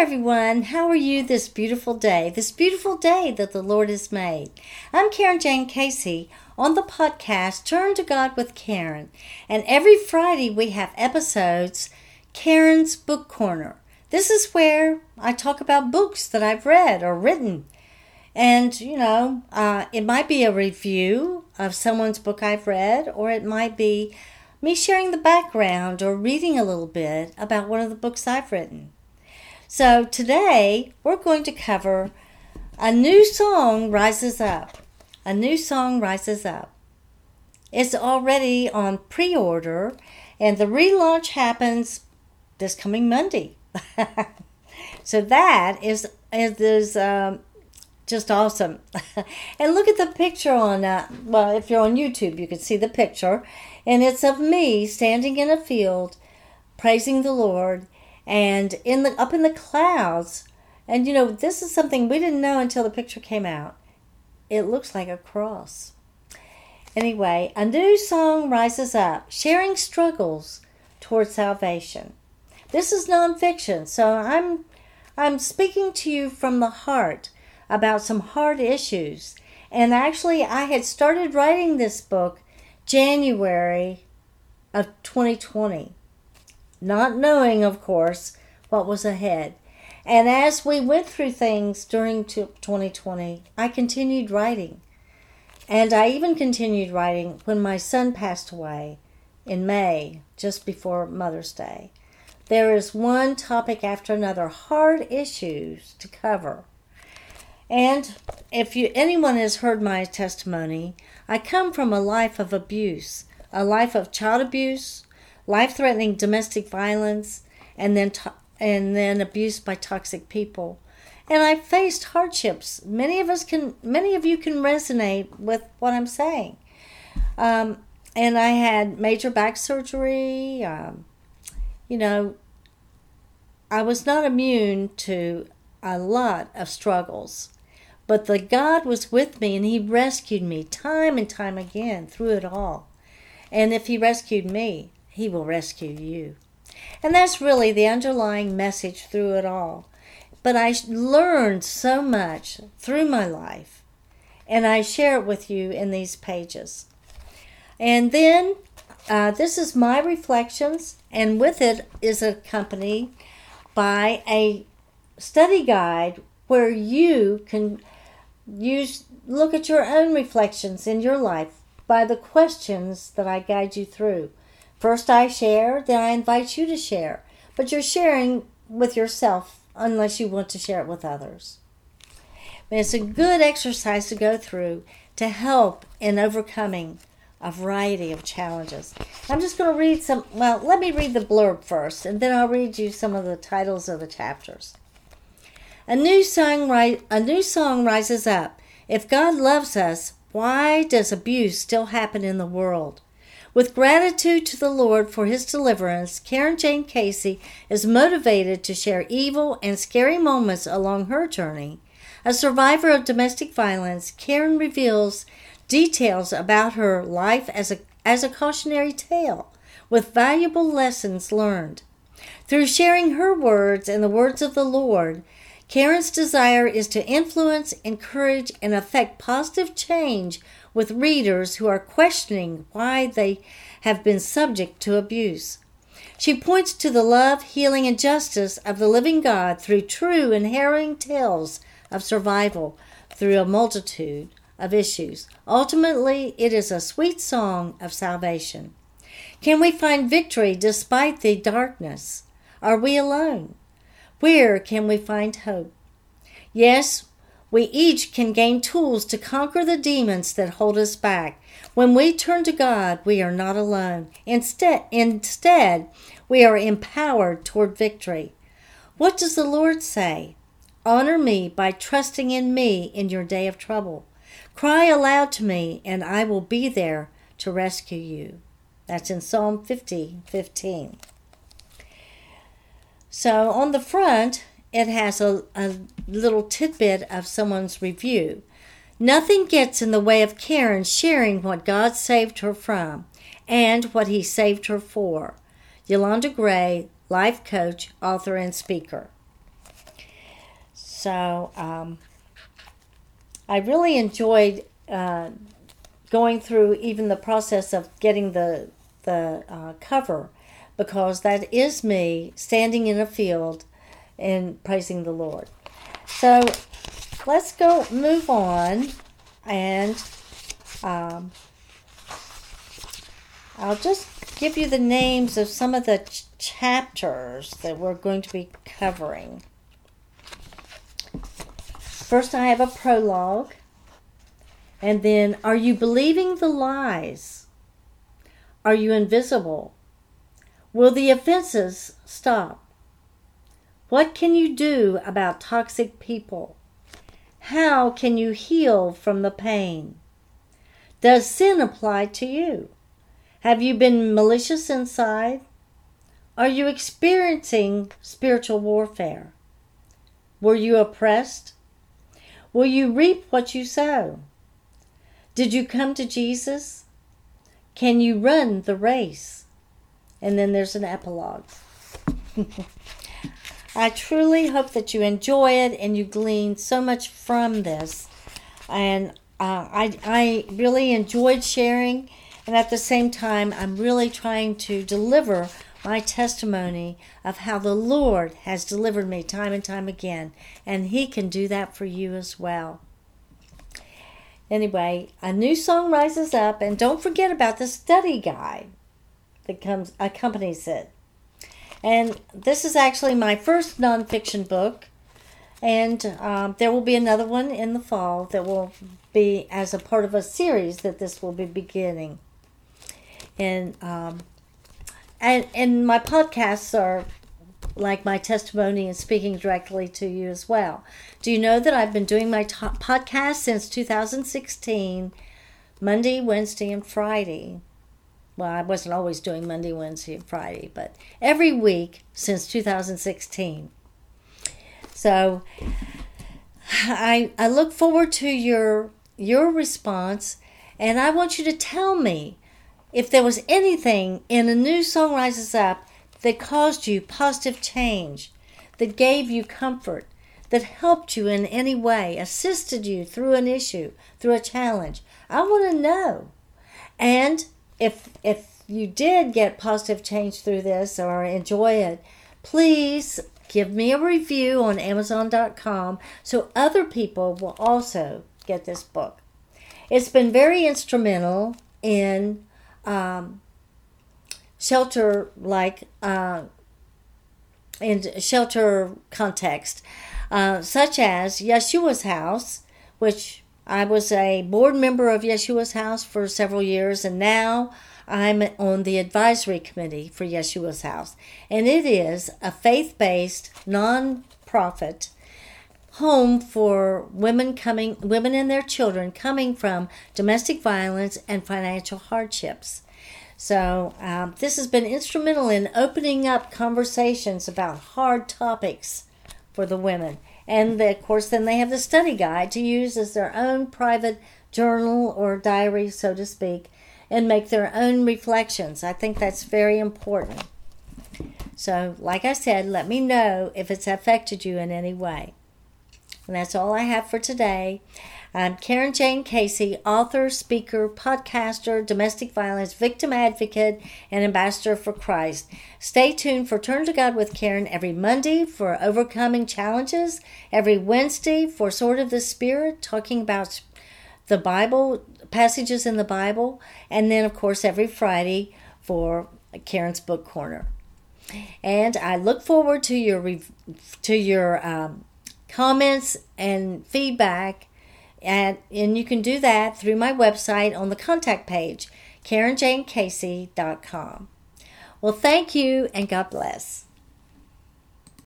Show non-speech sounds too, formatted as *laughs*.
everyone. How are you this beautiful day? This beautiful day that the Lord has made. I'm Karen Jane Casey on the podcast Turn to God with Karen. And every Friday we have episodes, Karen's Book Corner. This is where I talk about books that I've read or written. And, you know, uh, it might be a review of someone's book I've read, or it might be me sharing the background or reading a little bit about one of the books I've written. So today we're going to cover A New Song Rises Up. A New Song Rises Up. It's already on pre order, and the relaunch happens this coming Monday. *laughs* so that is, is um, just awesome. *laughs* and look at the picture on, uh, well, if you're on YouTube, you can see the picture. And it's of me standing in a field praising the Lord and in the up in the clouds. And you know, this is something we didn't know until the picture came out. It looks like a cross. Anyway, a new song rises up, sharing struggles toward salvation. This is nonfiction, so I'm I'm speaking to you from the heart about some hard issues. And actually, I had started writing this book January of 2020 not knowing, of course, what was ahead. And as we went through things during 2020, I continued writing. And I even continued writing when my son passed away in May, just before Mother's Day. There is one topic after another, hard issues to cover. And if you anyone has heard my testimony, I come from a life of abuse, a life of child abuse, life-threatening domestic violence, and then to- and then abuse by toxic people. And I faced hardships. Many of us can, many of you can resonate with what I'm saying. Um, and I had major back surgery. Um, you know, I was not immune to a lot of struggles, but the God was with me and He rescued me time and time again through it all. And if He rescued me, he will rescue you. And that's really the underlying message through it all. But I learned so much through my life, and I share it with you in these pages. And then uh, this is my reflections, and with it is accompanied by a study guide where you can use look at your own reflections in your life by the questions that I guide you through. First I share, then I invite you to share. But you're sharing with yourself unless you want to share it with others. But it's a good exercise to go through to help in overcoming a variety of challenges. I'm just going to read some, well, let me read the blurb first, and then I'll read you some of the titles of the chapters. A new song, a new song rises up. If God loves us, why does abuse still happen in the world? With gratitude to the Lord for his deliverance, Karen Jane Casey is motivated to share evil and scary moments along her journey. A survivor of domestic violence, Karen reveals details about her life as a, as a cautionary tale with valuable lessons learned. Through sharing her words and the words of the Lord, Karen's desire is to influence, encourage, and affect positive change with readers who are questioning why they have been subject to abuse. She points to the love, healing, and justice of the living God through true and harrowing tales of survival through a multitude of issues. Ultimately, it is a sweet song of salvation. Can we find victory despite the darkness? Are we alone? Where can we find hope? Yes, we each can gain tools to conquer the demons that hold us back. When we turn to God, we are not alone. Instead, instead, we are empowered toward victory. What does the Lord say? Honor me by trusting in me in your day of trouble. Cry aloud to me, and I will be there to rescue you. That's in Psalm 50 15. So on the front, it has a, a little tidbit of someone's review. Nothing gets in the way of Karen sharing what God saved her from and what He saved her for. Yolanda Gray, life coach, author, and speaker. So um, I really enjoyed uh, going through even the process of getting the the uh, cover because that is me standing in a field and praising the Lord. So let's go move on and um, I'll just give you the names of some of the ch- chapters that we're going to be covering. First, I have a prologue. And then, are you believing the lies? Are you invisible? Will the offenses stop? What can you do about toxic people? How can you heal from the pain? Does sin apply to you? Have you been malicious inside? Are you experiencing spiritual warfare? Were you oppressed? Will you reap what you sow? Did you come to Jesus? Can you run the race? And then there's an epilogue. *laughs* I truly hope that you enjoy it and you glean so much from this. And uh, I, I really enjoyed sharing, and at the same time, I'm really trying to deliver my testimony of how the Lord has delivered me time and time again, and He can do that for you as well. Anyway, a new song rises up, and don't forget about the study guide that comes accompanies it. And this is actually my first nonfiction book, and um, there will be another one in the fall that will be as a part of a series that this will be beginning. And um, and and my podcasts are like my testimony and speaking directly to you as well. Do you know that I've been doing my podcast since 2016, Monday, Wednesday, and Friday? Well, I wasn't always doing Monday, Wednesday, and Friday, but every week since 2016. So I I look forward to your your response and I want you to tell me if there was anything in a new song rises up that caused you positive change, that gave you comfort, that helped you in any way, assisted you through an issue, through a challenge. I want to know. And if if you did get positive change through this or enjoy it, please give me a review on amazon.com so other people will also get this book. It's been very instrumental in um, shelter like uh, in shelter context, uh, such as Yeshua's house, which I was a board member of Yeshua's house for several years, and now I'm on the advisory committee for Yeshua's house. And it is a faith based, non profit home for women coming women and their children coming from domestic violence and financial hardships so, um, this has been instrumental in opening up conversations about hard topics for the women. And the, of course, then they have the study guide to use as their own private journal or diary, so to speak, and make their own reflections. I think that's very important. So, like I said, let me know if it's affected you in any way. And that's all I have for today. I'm Karen Jane Casey, author, speaker, podcaster, domestic violence victim advocate, and ambassador for Christ. Stay tuned for Turn to God with Karen every Monday for overcoming challenges, every Wednesday for Sword of the Spirit, talking about the Bible, passages in the Bible, and then, of course, every Friday for Karen's Book Corner. And I look forward to your to your um, comments and feedback and, and you can do that through my website on the contact page, KarenJaneCasey.com. Well, thank you and God bless.